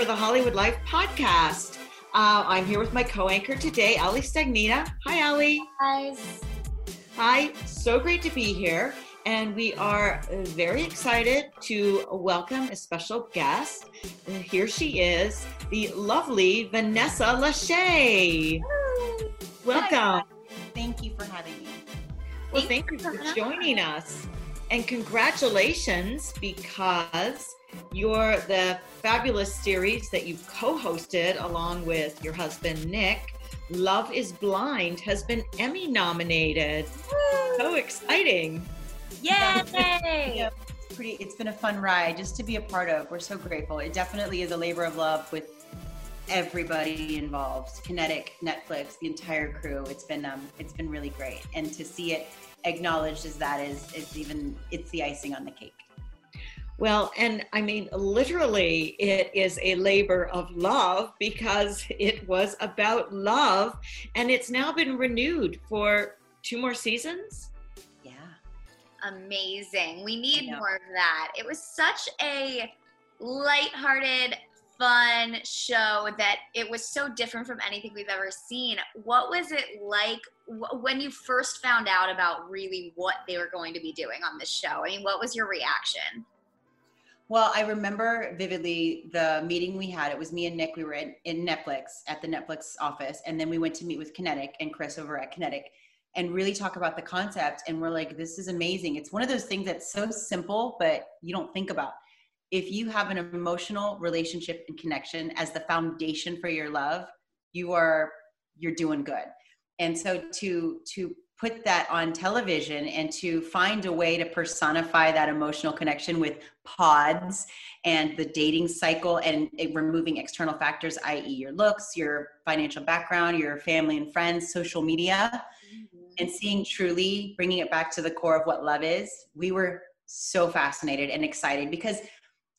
For the Hollywood Life podcast. Uh, I'm here with my co-anchor today, Ali Stagnita. Hi, Ali. guys. Hi, so great to be here. And we are very excited to welcome a special guest. Uh, Here she is, the lovely Vanessa Lachey. Welcome. Thank you for having me. Well, thank you for joining us. And congratulations because you're the fabulous series that you've co hosted along with your husband, Nick. Love is Blind has been Emmy nominated. So exciting. Yay! Yeah, it's pretty. It's been a fun ride just to be a part of. We're so grateful. It definitely is a labor of love with everybody involved. Kinetic, Netflix, the entire crew. It's been um, it's been really great, and to see it acknowledged as that is is even it's the icing on the cake. Well, and I mean, literally, it is a labor of love because it was about love and it's now been renewed for two more seasons. Yeah. Amazing. We need more of that. It was such a lighthearted, fun show that it was so different from anything we've ever seen. What was it like when you first found out about really what they were going to be doing on this show? I mean, what was your reaction? Well, I remember vividly the meeting we had. It was me and Nick. We were in, in Netflix at the Netflix office, and then we went to meet with Kinetic and Chris over at Kinetic and really talk about the concept. And we're like, this is amazing. It's one of those things that's so simple, but you don't think about. If you have an emotional relationship and connection as the foundation for your love, you are you're doing good. And so to to put that on television and to find a way to personify that emotional connection with pods and the dating cycle and it removing external factors i.e. your looks, your financial background, your family and friends, social media mm-hmm. and seeing truly bringing it back to the core of what love is we were so fascinated and excited because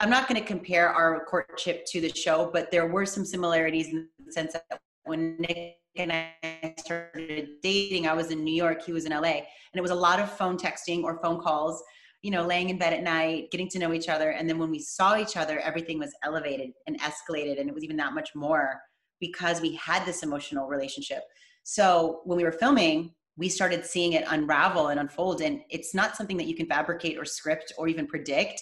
i'm not going to compare our courtship to the show but there were some similarities in the sense that when nick and i started dating. I was in new york he was in la and it was a lot of phone texting or phone calls you know laying in bed at night getting to know each other and then when we saw each other everything was elevated and escalated and it was even that much more because we had this emotional relationship. So when we were filming we started seeing it unravel and unfold and it's not something that you can fabricate or script or even predict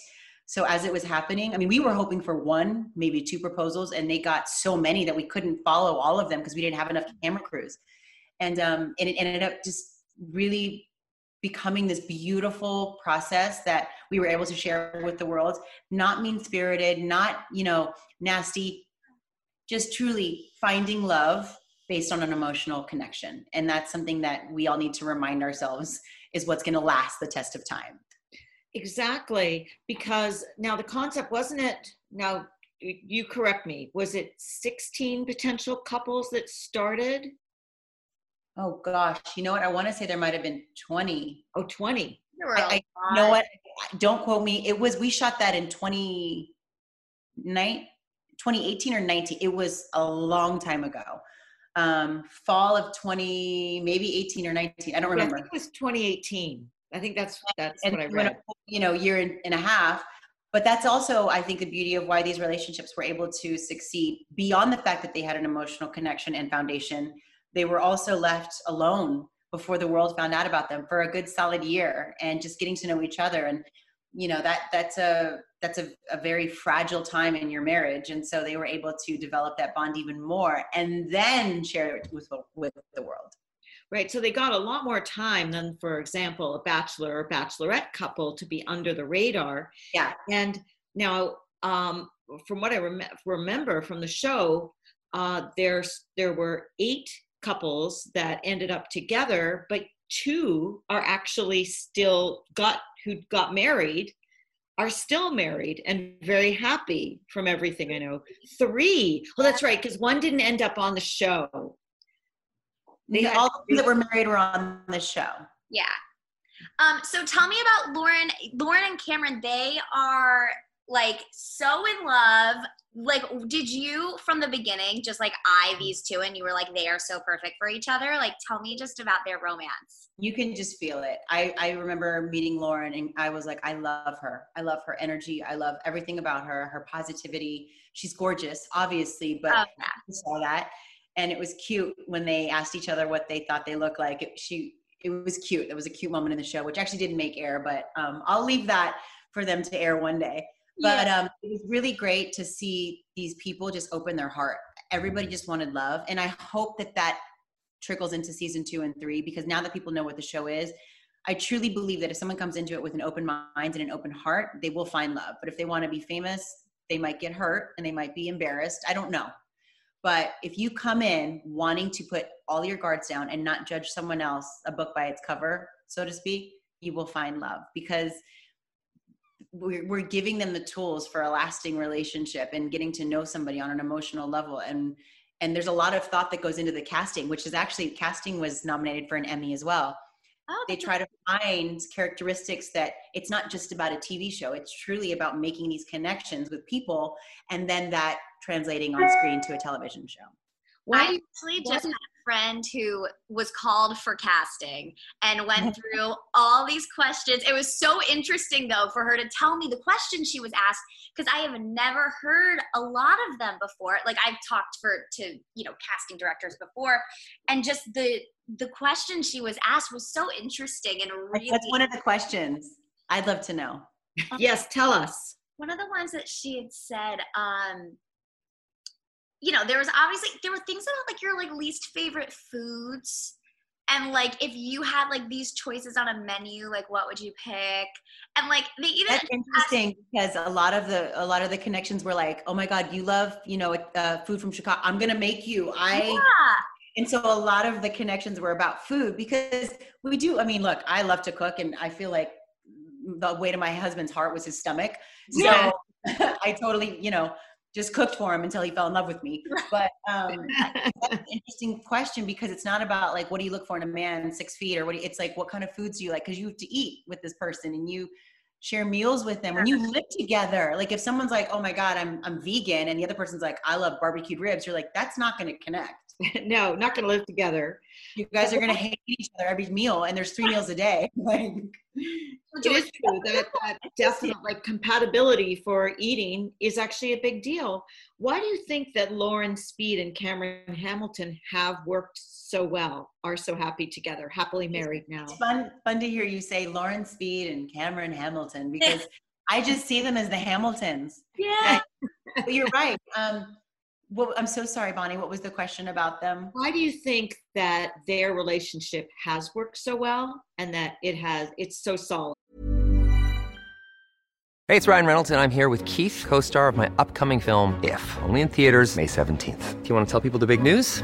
so as it was happening i mean we were hoping for one maybe two proposals and they got so many that we couldn't follow all of them because we didn't have enough camera crews. And um and it ended up just really becoming this beautiful process that we were able to share with the world. Not mean spirited not you know nasty just truly finding love based on an emotional connection. And that's something that we all need to remind ourselves is what's going to last the test of time Exactly, because now the concept wasn't it. Now you correct me. Was it 16 potential couples that started? oh gosh you know what i want to say there might have been 20 Oh, 20. There were a I, I, you know what don't quote me it was we shot that in 20 night 2018 or 19 it was a long time ago um fall of 20 maybe 18 or 19 i don't I remember think it was 2018. I think that's that's and what I read. you know year and, a half but that's also i think the beauty of why these relationships were able to succeed beyond the fact that they had an emotional connection and foundation. They were also left alone before the world found out about them for a good solid year and just getting to know each other. And you know that that's a that's a, a very fragile time in your marriage. And so they were able to develop that bond even more and then share it with with the world Right. So they got a lot more time than, for example, a bachelor or bachelorette couple to be under the radar. Yeah. And now, um, from what I rem- remember from the show, uh, there's there were eight couples that ended up together, but two are actually still got who got married are still married and very happy from everything I know. Three, well, that's right, because one didn't end up on the show. They all the that were married were on the show. Yeah. Um, so tell me about Lauren. Lauren and Cameron, they are like so in love. Like, did you from the beginning just like eye these two and you were like, they are so perfect for each other? Like, tell me just about their romance. You can just feel it. I, I remember meeting Lauren and I was like, I love her. I love her energy. I love everything about her, her positivity. She's gorgeous, obviously, but oh, yeah. I saw that and it was cute when they asked each other what they thought they looked like. It, she, it was cute. It was a cute moment in the show, which actually didn't make air, but um, I'll leave that for them to air one day. But yeah. um, it was really great to see these people just open their heart. Everybody just wanted love, and I hope that that trickles into season two and three because now that people know what the show is, I truly believe that if someone comes into it with an open mind and an open heart, they will find love. But if they want to be famous, they might get hurt and they might be embarrassed. I don't know. But if you come in wanting to put all your guards down and not judge someone else, a book by its cover, so to speak, you will find love because we're, we're giving them the tools for a lasting relationship and getting to know somebody on an emotional level. And and there's a lot of thought that goes into the casting, which is actually casting was nominated for an Emmy as well. Oh, they try to find characteristics that it's not just about a TV show. It's truly about making these connections with people and then that translating on screen to a television show. Well, I actually just had a friend who was called for casting and went through all these questions. It was so interesting though for her to tell me the questions she was asked because I have never heard a lot of them before. Like I've talked for to, you know, casting directors before and just the the question she was asked was so interesting and really What's one of the questions? I'd love to know. yes, tell us. One of the ones that she had said um you know, there was obviously there were things about like your like least favorite foods. And like if you had like these choices on a menu, like what would you pick? And like they even That's interesting because a lot of the a lot of the connections were like, oh my God, you love, you know, uh, food from Chicago. I'm gonna make you. I yeah. And so a lot of the connections were about food because we do. I mean, look, I love to cook, and I feel like the weight of my husband's heart was his stomach. So yeah. I totally, you know, just cooked for him until he fell in love with me. But um, that's an interesting question because it's not about like what do you look for in a man six feet or what? You, it's like what kind of foods do you like? Because you have to eat with this person and you share meals with them when you live together. Like if someone's like, "Oh my god, I'm I'm vegan," and the other person's like, "I love barbecued ribs," you're like, "That's not going to connect." no, not going to live together. You guys are going to hate each other every meal, and there's three meals a day. like, it is true that, that definite like compatibility for eating is actually a big deal. Why do you think that Lauren Speed and Cameron Hamilton have worked so well, are so happy together, happily married now? It's fun, fun to hear you say Lauren Speed and Cameron Hamilton because I just see them as the Hamiltons. Yeah. but you're right. Um, well, I'm so sorry, Bonnie. What was the question about them? Why do you think that their relationship has worked so well and that it has it's so solid? Hey, it's Ryan Reynolds, and I'm here with Keith, co-star of my upcoming film, If, only in theaters, May 17th. Do you want to tell people the big news?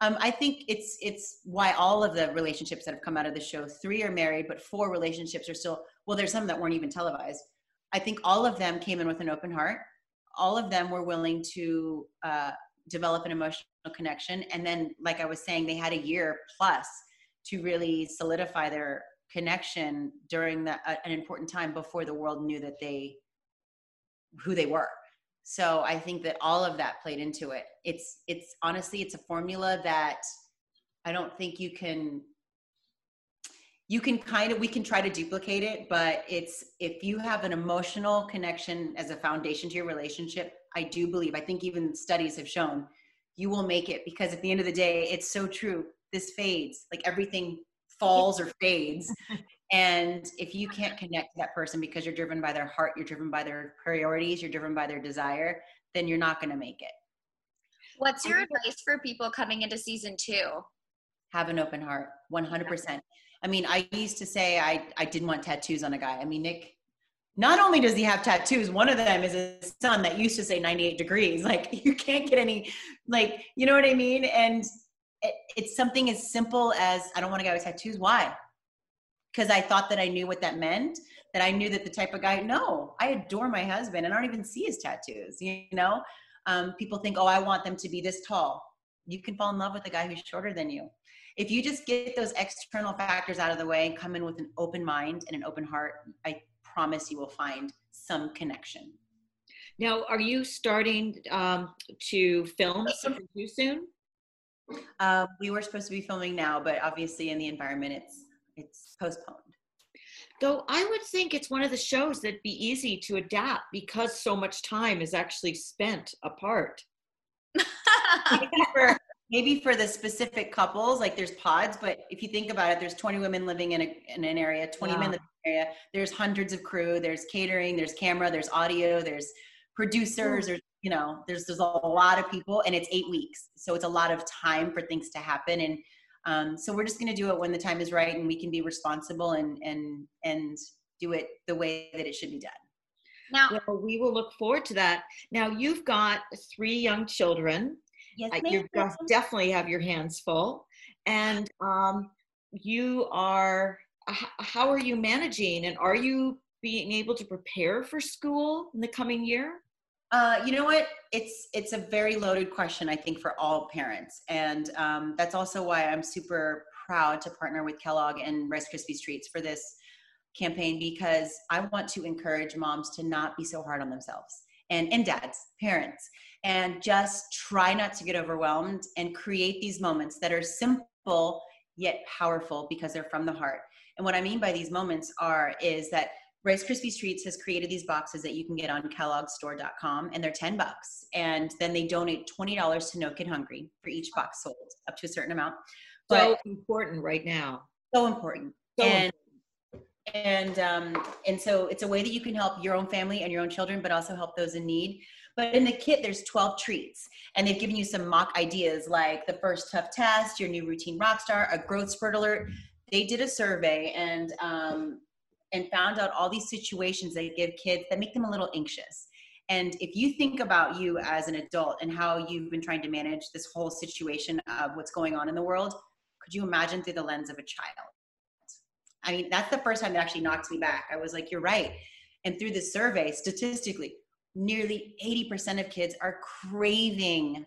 Um, I think it's it's why all of the relationships that have come out of the show, three are married, but four relationships are still well. There's some that weren't even televised. I think all of them came in with an open heart. All of them were willing to uh, develop an emotional connection, and then, like I was saying, they had a year plus to really solidify their connection during the, uh, an important time before the world knew that they who they were so i think that all of that played into it. It's it's honestly it's a formula that i don't think you can you can kind of we can try to duplicate it but it's if you have an emotional connection as a foundation to your relationship i do believe i think even studies have shown you will make it because at the end of the day it's so true. This fades. Like everything falls or fades and if you can't connect to that person because you're driven by their heart you're driven by their priorities you're driven by their desire then you're not going to make it. What's your advice for people coming into season two? have an open heart 100% i mean i used to say i i didn't want tattoos on a guy. I mean nick not only does he have tattoos one of them is his son that used to say 98 degrees. Like you can't get any like you know what i mean? And it, it's something as simple as i don't want to go with tattoos. Why because i thought that i knew what that meant that i knew that the type of guy no i adore my husband and i don't even see his tattoos you know um, people think oh i want them to be this tall you can fall in love with a guy who's shorter than you if you just get those external factors out of the way and come in with an open mind and an open heart, I promise you will find some connection. Now, are you starting um, to film something too soon? Uh, we were supposed to be filming now, but obviously in the environment, it's it's postponed. Though I would think it's one of the shows that'd be easy to adapt because so much time is actually spent apart. maybe, for, maybe for the specific couples, like there's pods, but if you think about it, there's 20 women living in, a, in an area, 20 yeah. men living in an area. There's hundreds of crew. There's catering. There's camera. There's audio. There's producers. There's you know, there's there's a lot of people, and it's eight weeks, so it's a lot of time for things to happen. And um, so we're just going to do it when the time is right, and we can be responsible and and and do it the way that it should be done. Now, well, we will look forward to that. Now, you've got three young children. Yes, uh, you definitely have your hands full, and um, you are. How are you managing, and are you being able to prepare for school in the coming year? Uh, you know what? It's it's a very loaded question, I think, for all parents, and um, that's also why I'm super proud to partner with Kellogg and Rice Krispies Treats for this campaign because I want to encourage moms to not be so hard on themselves and and dads, parents, and just try not to get overwhelmed and create these moments that are simple yet powerful because they're from the heart. And what I mean by these moments are is that Rice Krispies Treats has created these boxes that you can get on kelloggstore.com and they're 10 bucks. And then they donate $20 to No Kid Hungry for each box sold up to a certain amount. But so important right now. So important. So and and um, and so it's a way that you can help your own family and your own children, but also help those in need. But in the kit, there's 12 treats, and they've given you some mock ideas like the first tough test, your new routine rock star, a growth spurt alert. They did a survey and um, and found out all these situations that give kids that make them a little anxious. And if you think about you as an adult and how you've been trying to manage this whole situation of what's going on in the world, could you imagine through the lens of a child? I mean, that's the first time that actually knocked me back. I was like, you're right. And through this survey, statistically, nearly 80% of kids are craving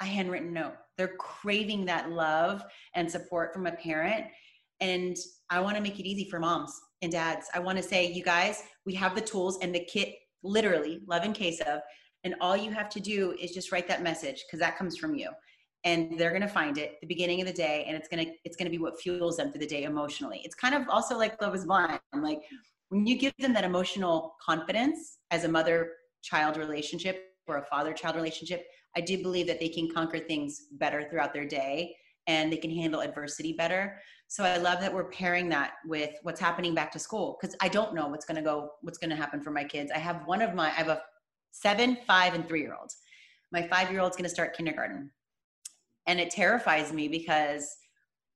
a handwritten note. They're craving that love and support from a parent. And I want to make it easy for moms and dads. I want to say, you guys, we have the tools and the kit, literally, love in case of. And all you have to do is just write that message because that comes from you. And they're gonna find it the beginning of the day, and it's gonna it's gonna be what fuels them through the day emotionally. It's kind of also like love is blind. Like when you give them that emotional confidence as a mother child relationship or a father child relationship, I do believe that they can conquer things better throughout their day and they can handle adversity better. So I love that we're pairing that with what's happening back to school because I don't know what's going to go, what's going to happen for my kids. I have one of my, I have a seven, five, and three year old. My five year old's going to start kindergarten. And it terrifies me because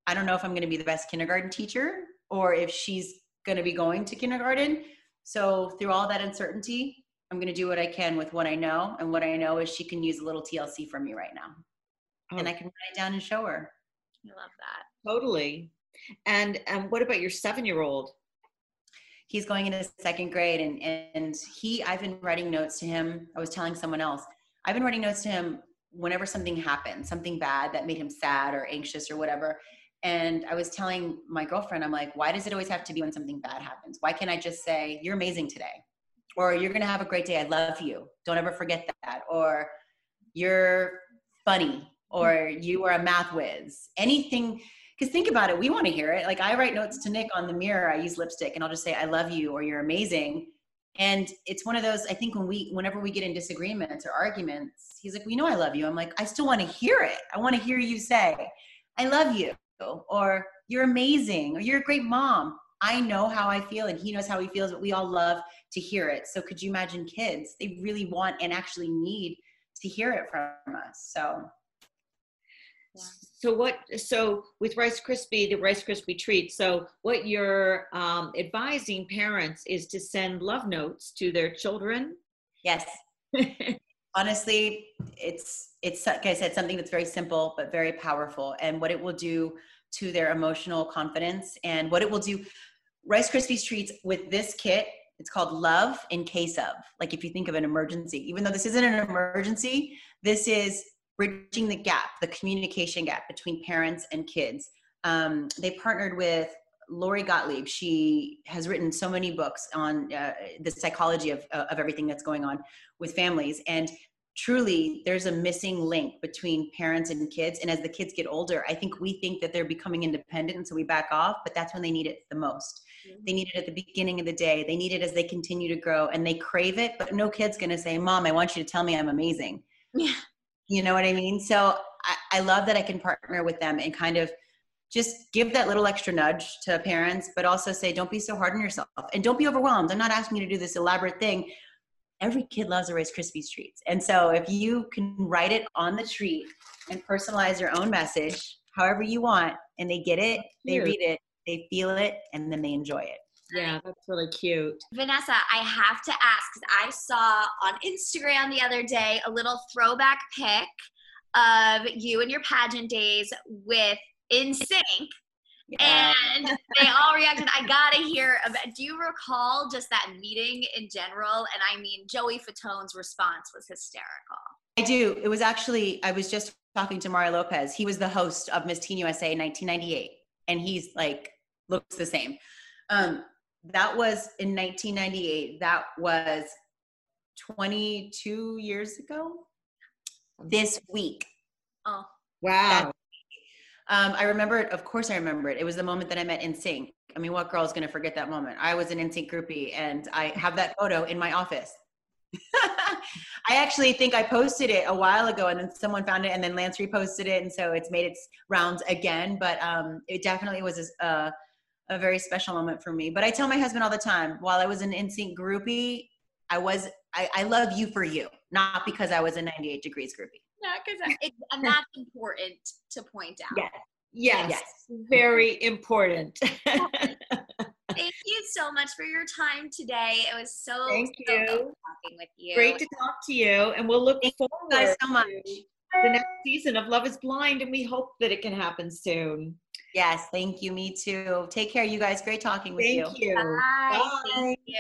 I don't know if I'm going to be the best kindergarten teacher or if she's going to be going to kindergarten. So through all that uncertainty, I'm going to do what I can with what I know. And what I know is she can use a little TLC from me right now. Oh. And I can write it down and show her. I love that. Totally. And um, what about your seven year old? He's going into second grade and, and he, I've been writing notes to him. I was telling someone else, I've been writing notes to him whenever something happened, something bad that made him sad or anxious or whatever. And I was telling my girlfriend, I'm like, why does it always have to be when something bad happens? Why can't I just say, you're amazing today? or you're going to have a great day. I love you. Don't ever forget that. Or you're funny or you are a math whiz. Anything, because think about it, we want to hear it. Like I write notes to Nick on the mirror. I use lipstick, and I'll just say, "I love you" or "You're amazing." And it's one of those. I think when we, whenever we get in disagreements or arguments, he's like, "We know I love you." I'm like, "I still want to hear it. I want to hear you say, I love you,' or "You're amazing," or "You're a great mom." I know how I feel, and he knows how he feels, but we all love to hear it. So could you imagine kids? They really want and actually need to hear it from us. So So what? So with Rice Krispie, the Rice Krispie treat. So what you're um, advising parents is to send love notes to their children. yes, honestly, it's it's like I said, something that's very simple but very powerful, and what it will do to their emotional confidence, and what it will do. Rice Krispies treats with this kit. It's called Love in Case of. Like if you think of an emergency, even though this isn't an emergency, this is bridging the gap, the communication gap between parents and kids. Um, they partnered with Lori Gottlieb. She has written so many books on uh, the psychology of, uh, of everything that's going on with families. And truly, there's a missing link between parents and kids. And as the kids get older, I think we think that they're becoming independent, and so we back off, but that's when they need it the most. They need it at the beginning of the day. They need it as they continue to grow and they crave it, but no kid's going to say, Mom, I want you to tell me I'm amazing. Yeah. You know what I mean? So I, I love that I can partner with them and kind of just give that little extra nudge to parents, but also say, don't be so hard on yourself and don't be overwhelmed. I'm not asking you to do this elaborate thing. Every kid loves a Rice Krispies treats. And so if you can write it on the treat and personalize your own message however you want, and they get it, they read it, they feel it, and then they enjoy it. Yeah, that's really cute. Vanessa, I have to ask because I saw on Instagram the other day a little throwback pic of you and your pageant days with NSYNC, Yeah. and they all reacted. I gotta hear about. Do you recall just that meeting in general? And I mean, Joey Fatone's response was hysterical. I do. It was actually, I was just talking to Mario Lopez. He was the host of Miss Teen USA in 1998, and he's like, looks the same. Um, that was in 1998. That was 22 years ago this week. Oh, Wow. Um, I remember it. Of course, I remember it. It was the moment that I met NSYNC. I mean, what girl is going to forget that moment? I was an NSYNC groupie, and I have that photo in my office. I actually think I posted it a while ago, and then someone found it, and then Lance reposted it, and so it's made its rounds again. But um, it definitely was a, a, a very special moment for me. But I tell my husband all the time, while I was an NSYNC groupie, I was I, I love you for you, not because I was a 98 Degrees groupie. no, because and that's important to point out. Yes. Yes. Yes. Very important. Thank you so much for your time today. It was so, Thank so you. good talking with you. Great to talk to you. And we'll look Thank forward you guys so much. to the next season of Love is Blind, and we hope that it can happen soon. Yes, thank you. Me too. Take care, you guys. Great talking with you. Thank you. Bye. Bye. Thank you.